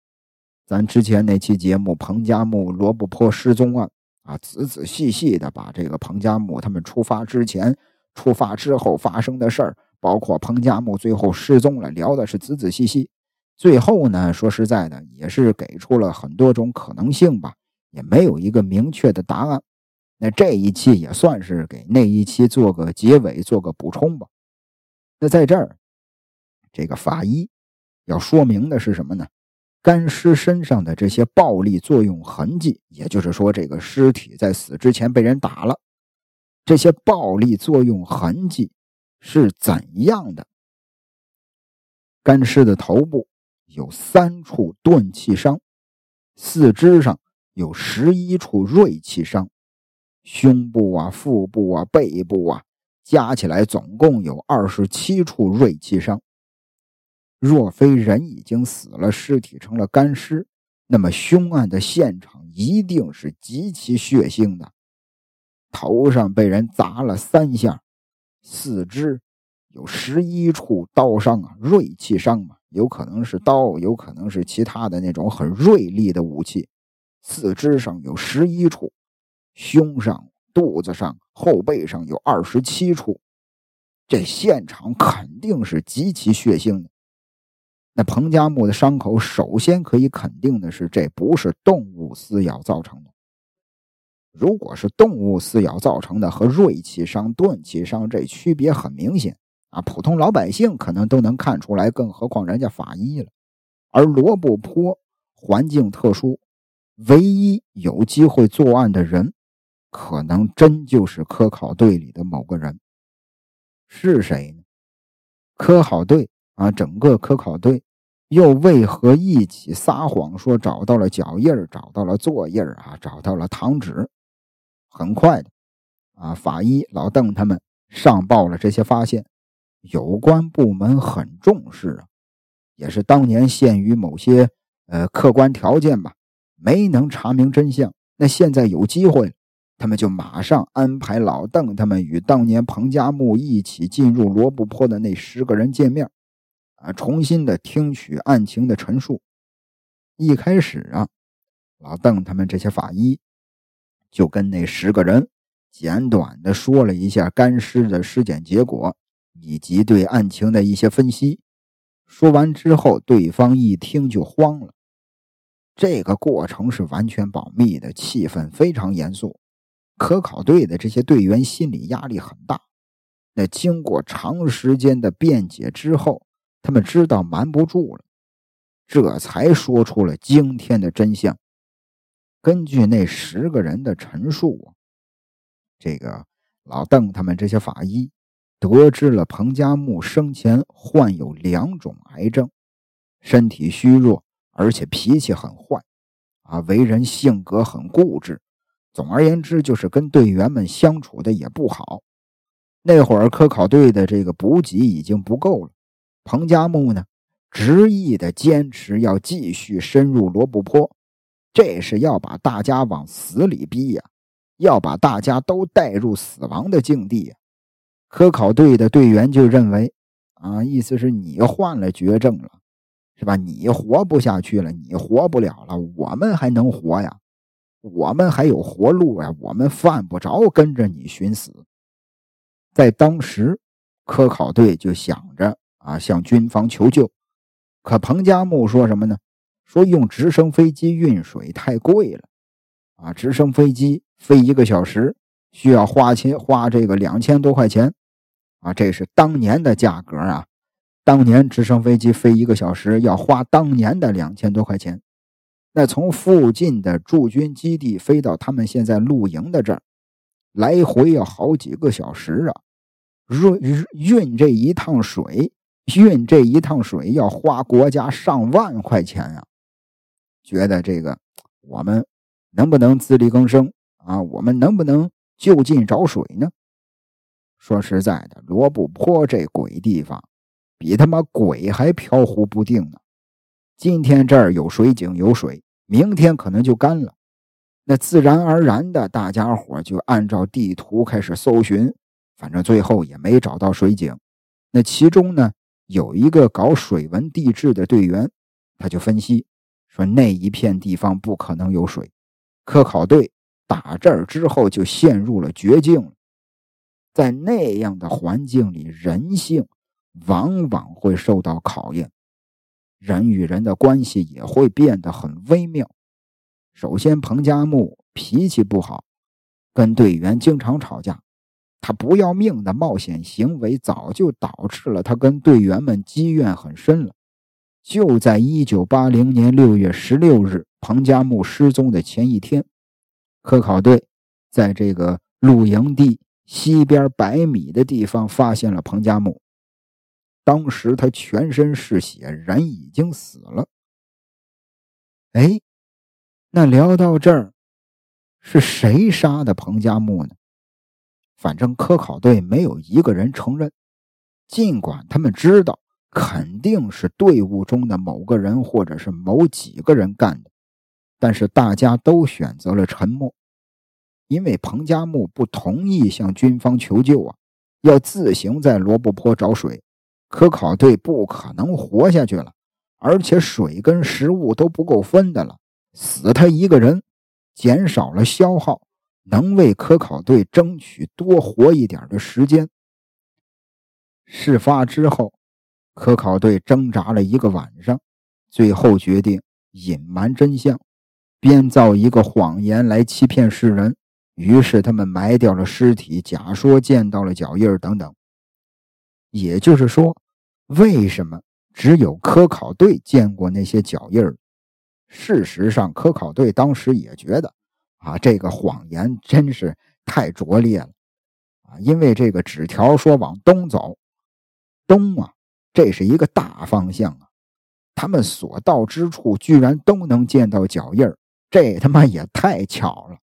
A: 咱之前那期节目《彭加木罗布泊失踪案》。啊，仔仔细细的把这个彭加木他们出发之前、出发之后发生的事儿，包括彭加木最后失踪了，聊的是仔仔细细。最后呢，说实在的，也是给出了很多种可能性吧，也没有一个明确的答案。那这一期也算是给那一期做个结尾，做个补充吧。那在这儿，这个法医要说明的是什么呢？干尸身上的这些暴力作用痕迹，也就是说，这个尸体在死之前被人打了。这些暴力作用痕迹是怎样的？干尸的头部有三处钝器伤，四肢上有十一处锐器伤，胸部啊、腹部啊、背部啊，加起来总共有二十七处锐器伤。若非人已经死了，尸体成了干尸，那么凶案的现场一定是极其血腥的。头上被人砸了三下，四肢有十一处刀伤啊，锐器伤嘛，有可能是刀，有可能是其他的那种很锐利的武器。四肢上有十一处，胸上、肚子上、后背上有二十七处，这现场肯定是极其血腥的。那彭加木的伤口，首先可以肯定的是，这不是动物撕咬造成的。如果是动物撕咬造成的，和锐器伤、钝器伤这区别很明显啊，普通老百姓可能都能看出来，更何况人家法医了。而罗布泊环境特殊，唯一有机会作案的人，可能真就是科考队里的某个人。是谁呢？科考队。啊，整个科考队又为何一起撒谎说找到了脚印，找到了座印啊，找到了糖纸？很快的，啊，法医老邓他们上报了这些发现，有关部门很重视啊，也是当年限于某些呃客观条件吧，没能查明真相。那现在有机会，他们就马上安排老邓他们与当年彭加木一起进入罗布泊的那十个人见面。啊，重新的听取案情的陈述。一开始啊，老邓他们这些法医就跟那十个人简短的说了一下干尸的尸检结果以及对案情的一些分析。说完之后，对方一听就慌了。这个过程是完全保密的，气氛非常严肃。科考队的这些队员心理压力很大。那经过长时间的辩解之后，他们知道瞒不住了，这才说出了惊天的真相。根据那十个人的陈述啊，这个老邓他们这些法医得知了彭加木生前患有两种癌症，身体虚弱，而且脾气很坏，啊，为人性格很固执。总而言之，就是跟队员们相处的也不好。那会儿科考队的这个补给已经不够了，彭加木呢执意的坚持要继续深入罗布泊，这是要把大家往死里逼呀，要把大家都带入死亡的境地呀。科考队的队员就认为，啊，意思是你患了绝症了，是吧？你活不下去了，你活不了了，我们还能活呀，我们还有活路呀，我们犯不着跟着你寻死。在当时，科考队就想着啊向军方求救，可彭加木说什么呢？说用直升飞机运水太贵了，啊，直升飞机飞一个小时需要花钱花这个两千多块钱，啊，这是当年的价格啊，当年直升飞机飞一个小时要花当年的两千多块钱，那从附近的驻军基地飞到他们现在露营的这儿。来回要好几个小时啊，运运这一趟水，运这一趟水要花国家上万块钱啊！觉得这个我们能不能自力更生啊？我们能不能就近找水呢？说实在的，罗布泊这鬼地方，比他妈鬼还飘忽不定呢。今天这儿有水井有水，明天可能就干了。那自然而然的，大家伙就按照地图开始搜寻，反正最后也没找到水井。那其中呢，有一个搞水文地质的队员，他就分析说，那一片地方不可能有水。科考队打这儿之后就陷入了绝境，在那样的环境里，人性往往会受到考验，人与人的关系也会变得很微妙。首先，彭加木脾气不好，跟队员经常吵架。他不要命的冒险行为，早就导致了他跟队员们积怨很深了。就在一九八零年六月十六日，彭加木失踪的前一天，科考队在这个露营地西边百米的地方发现了彭加木。当时他全身是血，人已经死了。哎。那聊到这儿，是谁杀的彭加木呢？反正科考队没有一个人承认，尽管他们知道肯定是队伍中的某个人或者是某几个人干的，但是大家都选择了沉默，因为彭加木不同意向军方求救啊，要自行在罗布泊找水，科考队不可能活下去了，而且水跟食物都不够分的了。死他一个人，减少了消耗，能为科考队争取多活一点的时间。事发之后，科考队挣扎了一个晚上，最后决定隐瞒真相，编造一个谎言来欺骗世人。于是他们埋掉了尸体，假说见到了脚印等等。也就是说，为什么只有科考队见过那些脚印儿？事实上，科考队当时也觉得，啊，这个谎言真是太拙劣了，啊，因为这个纸条说往东走，东啊，这是一个大方向啊，他们所到之处居然都能见到脚印儿，这他妈也太巧了。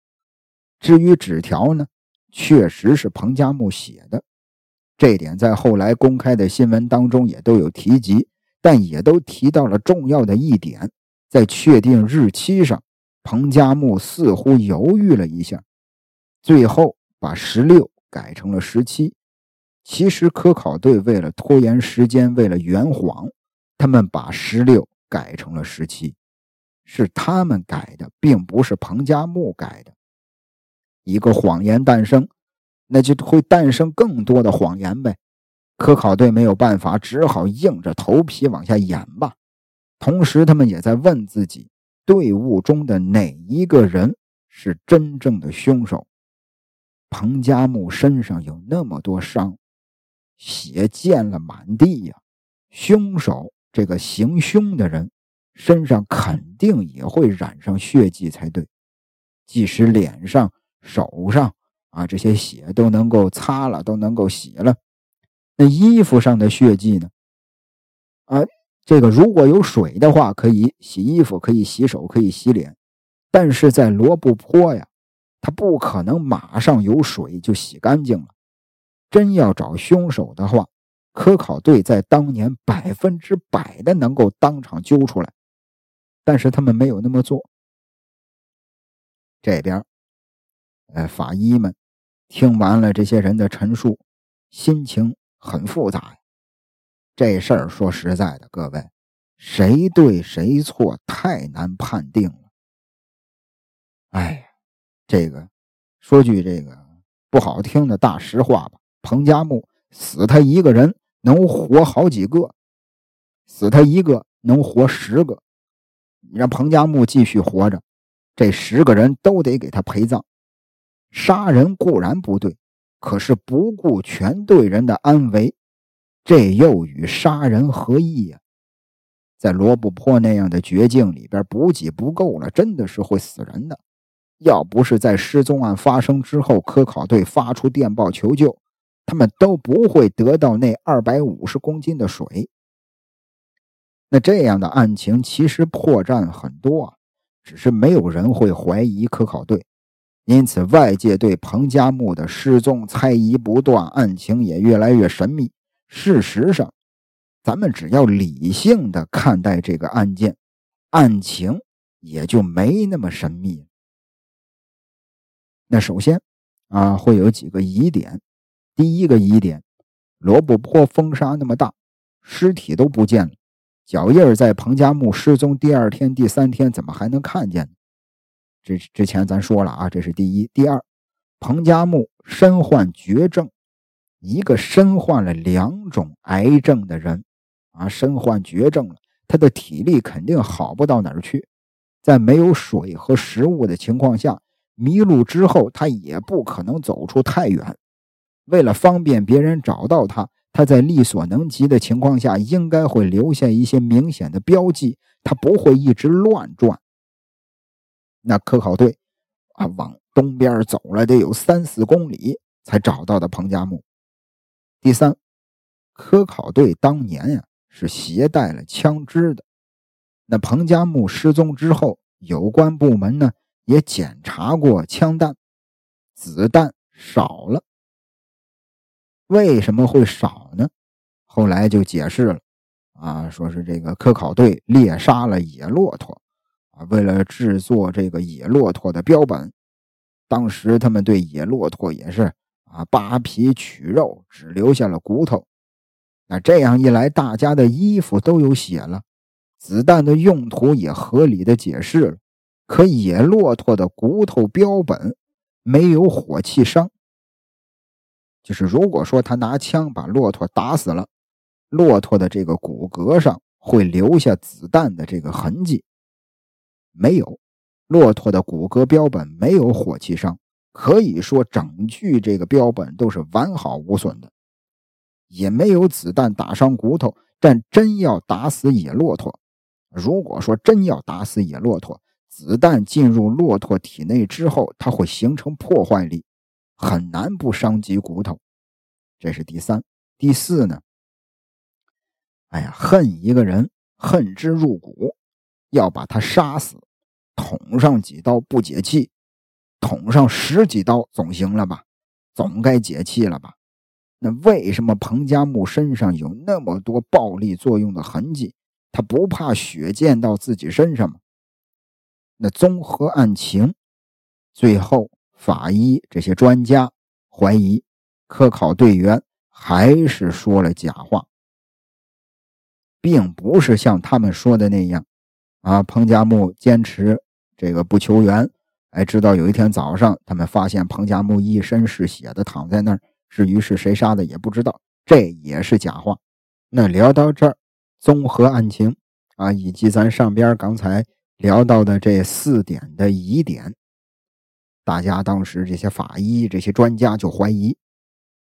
A: 至于纸条呢，确实是彭加木写的，这点在后来公开的新闻当中也都有提及，但也都提到了重要的一点。在确定日期上，彭加木似乎犹豫了一下，最后把十六改成了十七。其实科考队为了拖延时间，为了圆谎，他们把十六改成了十七，是他们改的，并不是彭加木改的。一个谎言诞生，那就会诞生更多的谎言呗。科考队没有办法，只好硬着头皮往下演吧。同时，他们也在问自己：队伍中的哪一个人是真正的凶手？彭加木身上有那么多伤，血溅了满地呀！凶手这个行凶的人身上肯定也会染上血迹才对，即使脸上、手上啊这些血都能够擦了，都能够洗了，那衣服上的血迹呢？啊，这个如果有水的话，可以洗衣服，可以洗手，可以洗脸，但是在罗布泊呀。他不可能马上有水就洗干净了。真要找凶手的话，科考队在当年百分之百的能够当场揪出来，但是他们没有那么做。这边，呃，法医们听完了这些人的陈述，心情很复杂呀。这事儿说实在的，各位，谁对谁错太难判定了。哎。这个说句这个不好听的大实话吧，彭加木死他一个人能活好几个，死他一个能活十个。你让彭加木继续活着，这十个人都得给他陪葬。杀人固然不对，可是不顾全队人的安危，这又与杀人何异呀？在罗布泊那样的绝境里边，补给不够了，真的是会死人的。要不是在失踪案发生之后，科考队发出电报求救，他们都不会得到那二百五十公斤的水。那这样的案情其实破绽很多啊，只是没有人会怀疑科考队，因此外界对彭加木的失踪猜疑不断，案情也越来越神秘。事实上，咱们只要理性的看待这个案件，案情也就没那么神秘。那首先，啊，会有几个疑点。第一个疑点，罗布泊风沙那么大，尸体都不见了，脚印在彭加木失踪第二天、第三天怎么还能看见呢？这之前咱说了啊，这是第一。第二，彭加木身患绝症，一个身患了两种癌症的人，啊，身患绝症了，他的体力肯定好不到哪儿去，在没有水和食物的情况下。迷路之后，他也不可能走出太远。为了方便别人找到他，他在力所能及的情况下，应该会留下一些明显的标记。他不会一直乱转。那科考队啊，往东边走了得有三四公里，才找到的彭加木。第三，科考队当年呀是携带了枪支的。那彭加木失踪之后，有关部门呢？也检查过枪弹，子弹少了。为什么会少呢？后来就解释了，啊，说是这个科考队猎杀了野骆驼，啊，为了制作这个野骆驼的标本，当时他们对野骆驼也是啊扒皮取肉，只留下了骨头。那这样一来，大家的衣服都有血了，子弹的用途也合理的解释了。可野骆驼的骨头标本没有火器伤，就是如果说他拿枪把骆驼打死了，骆驼的这个骨骼上会留下子弹的这个痕迹。没有，骆驼的骨骼标本没有火器伤，可以说整具这个标本都是完好无损的，也没有子弹打伤骨头。但真要打死野骆驼，如果说真要打死野骆驼，子弹进入骆驼体内之后，它会形成破坏力，很难不伤及骨头。这是第三、第四呢。哎呀，恨一个人恨之入骨，要把他杀死，捅上几刀不解气，捅上十几刀总行了吧？总该解气了吧？那为什么彭加木身上有那么多暴力作用的痕迹？他不怕血溅到自己身上吗？那综合案情，最后法医这些专家怀疑科考队员还是说了假话，并不是像他们说的那样，啊，彭加木坚持这个不求援，哎，直到有一天早上，他们发现彭加木一身是血的躺在那儿，至于是谁杀的也不知道，这也是假话。那聊到这儿，综合案情啊，以及咱上边刚才。聊到的这四点的疑点，大家当时这些法医、这些专家就怀疑，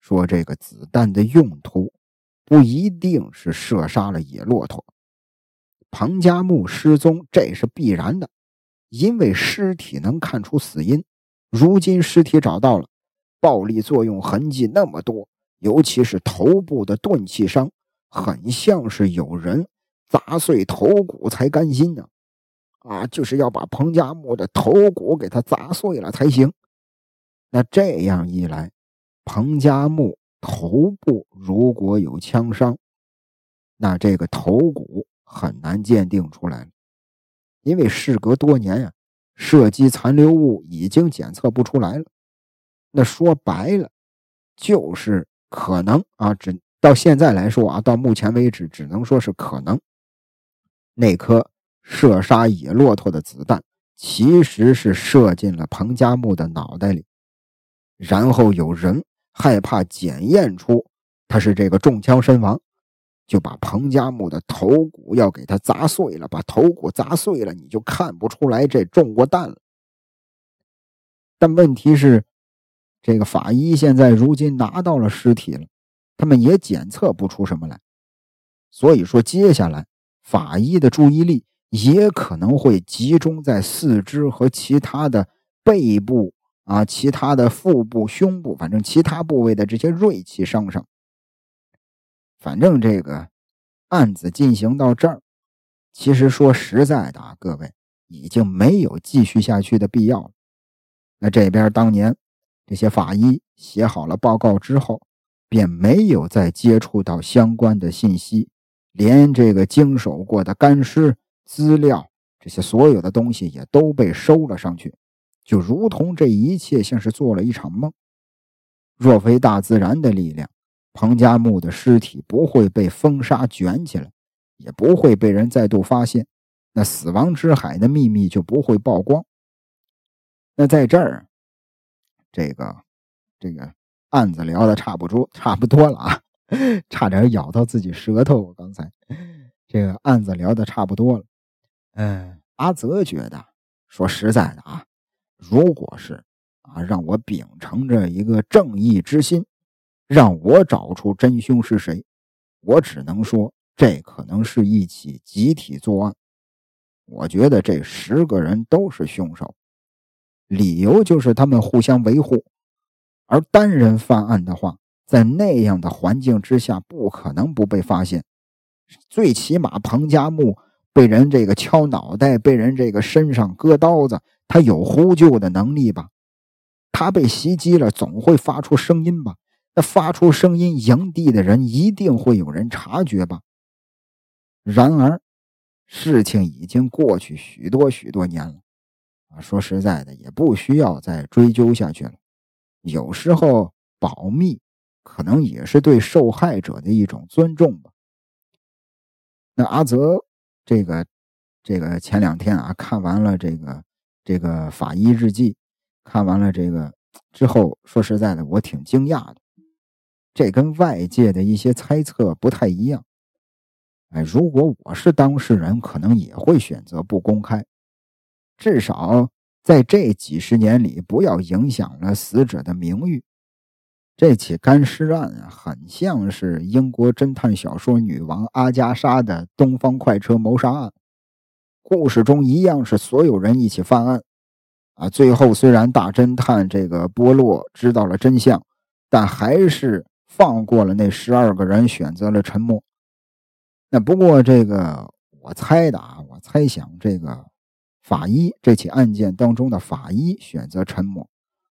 A: 说这个子弹的用途不一定是射杀了野骆驼。彭加木失踪，这是必然的，因为尸体能看出死因。如今尸体找到了，暴力作用痕迹那么多，尤其是头部的钝器伤，很像是有人砸碎头骨才甘心呢。啊，就是要把彭加木的头骨给他砸碎了才行。那这样一来，彭加木头部如果有枪伤，那这个头骨很难鉴定出来了，因为事隔多年呀，射击残留物已经检测不出来了。那说白了，就是可能啊，只到现在来说啊，到目前为止，只能说是可能那颗。射杀野骆驼的子弹其实是射进了彭加木的脑袋里，然后有人害怕检验出他是这个中枪身亡，就把彭加木的头骨要给他砸碎了，把头骨砸碎了，你就看不出来这中过弹了。但问题是，这个法医现在如今拿到了尸体了，他们也检测不出什么来，所以说接下来法医的注意力。也可能会集中在四肢和其他的背部啊，其他的腹部、胸部，反正其他部位的这些锐器伤上。反正这个案子进行到这儿，其实说实在的啊，各位已经没有继续下去的必要了。那这边当年这些法医写好了报告之后，便没有再接触到相关的信息，连这个经手过的干尸。资料这些所有的东西也都被收了上去，就如同这一切像是做了一场梦。若非大自然的力量，彭加木的尸体不会被风沙卷起来，也不会被人再度发现，那死亡之海的秘密就不会曝光。那在这儿，这个这个案子聊的差不多差不多了啊，差点咬到自己舌头。我刚才这个案子聊的差不多了。嗯，阿泽觉得，说实在的啊，如果是啊，让我秉承着一个正义之心，让我找出真凶是谁，我只能说，这可能是一起集体作案。我觉得这十个人都是凶手，理由就是他们互相维护。而单人犯案的话，在那样的环境之下，不可能不被发现。最起码彭加木。被人这个敲脑袋，被人这个身上割刀子，他有呼救的能力吧？他被袭击了，总会发出声音吧？那发出声音，营地的人一定会有人察觉吧？然而，事情已经过去许多许多年了，啊，说实在的，也不需要再追究下去了。有时候保密，可能也是对受害者的一种尊重吧。那阿泽。这个，这个前两天啊，看完了这个这个法医日记，看完了这个之后，说实在的，我挺惊讶的。这跟外界的一些猜测不太一样。哎，如果我是当事人，可能也会选择不公开，至少在这几十年里，不要影响了死者的名誉。这起干尸案啊，很像是英国侦探小说女王阿加莎的《东方快车谋杀案》。故事中一样是所有人一起犯案，啊，最后虽然大侦探这个波洛知道了真相，但还是放过了那十二个人，选择了沉默。那不过这个我猜的啊，我猜想这个法医这起案件当中的法医选择沉默。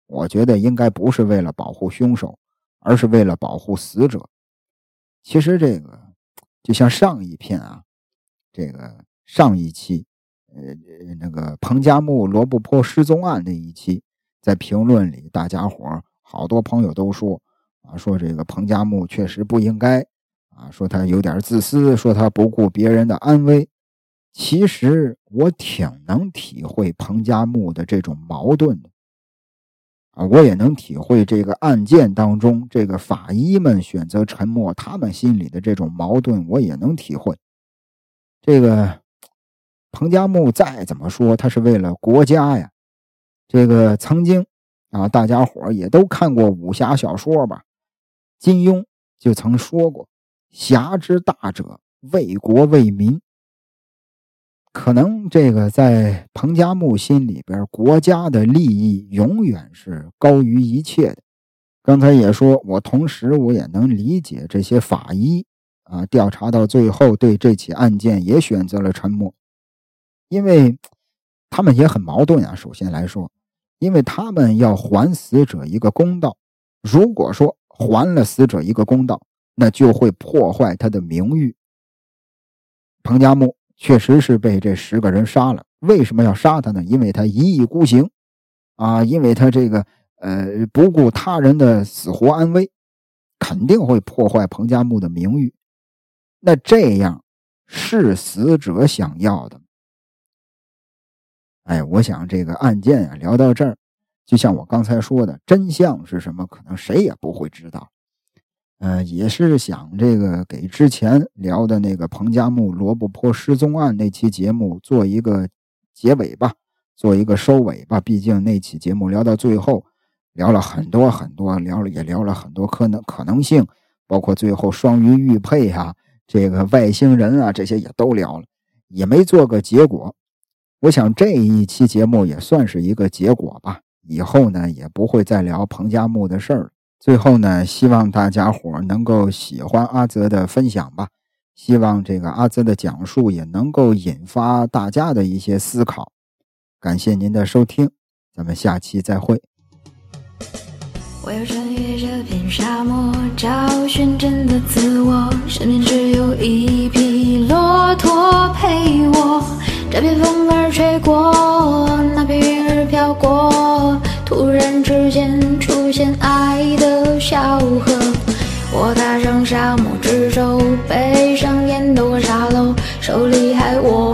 A: 我觉得应该不是为了保护凶手，而是为了保护死者。其实这个就像上一篇啊，这个上一期，呃，那个彭加木罗布泊失踪案那一期，在评论里，大家伙好多朋友都说啊，说这个彭加木确实不应该啊，说他有点自私，说他不顾别人的安危。其实我挺能体会彭加木的这种矛盾的。啊，我也能体会这个案件当中这个法医们选择沉默，他们心里的这种矛盾，我也能体会。这个彭加木再怎么说，他是为了国家呀。这个曾经啊，大家伙也都看过武侠小说吧？金庸就曾说过：“侠之大者，为国为民。”可能这个在彭加木心里边，国家的利益永远是高于一切的。刚才也说，我同时我也能理解这些法医啊，调查到最后对这起案件也选择了沉默，因为他们也很矛盾啊。首先来说。因为他们要还死者一个公道，如果说还了死者一个公道，那就会破坏他的名誉。彭加木确实是被这十个人杀了，为什么要杀他呢？因为他一意孤行，啊，因为他这个呃不顾他人的死活安危，肯定会破坏彭加木的名誉。那这样是死者想要的。哎，我想这个案件啊，聊到这儿，就像我刚才说的，真相是什么，可能谁也不会知道。呃，也是想这个给之前聊的那个彭加木罗布泊失踪案那期节目做一个结尾吧，做一个收尾吧。毕竟那期节目聊到最后，聊了很多很多，聊了也聊了很多可能可能性，包括最后双鱼玉佩啊，这个外星人啊，这些也都聊了，也没做个结果。我想这一期节目也算是一个结果吧，以后呢也不会再聊彭加木的事儿。最后呢，希望大家伙能够喜欢阿泽的分享吧，希望这个阿泽的讲述也能够引发大家的一些思考。感谢您的收听，咱们下期再会。我要穿越这片沙漠，找寻真的自我，身边只有一匹骆驼陪我。这片风儿吹过，那片云儿飘过，突然之间出现爱的小河。我踏上沙漠之舟，背上烟斗和沙漏，手里还握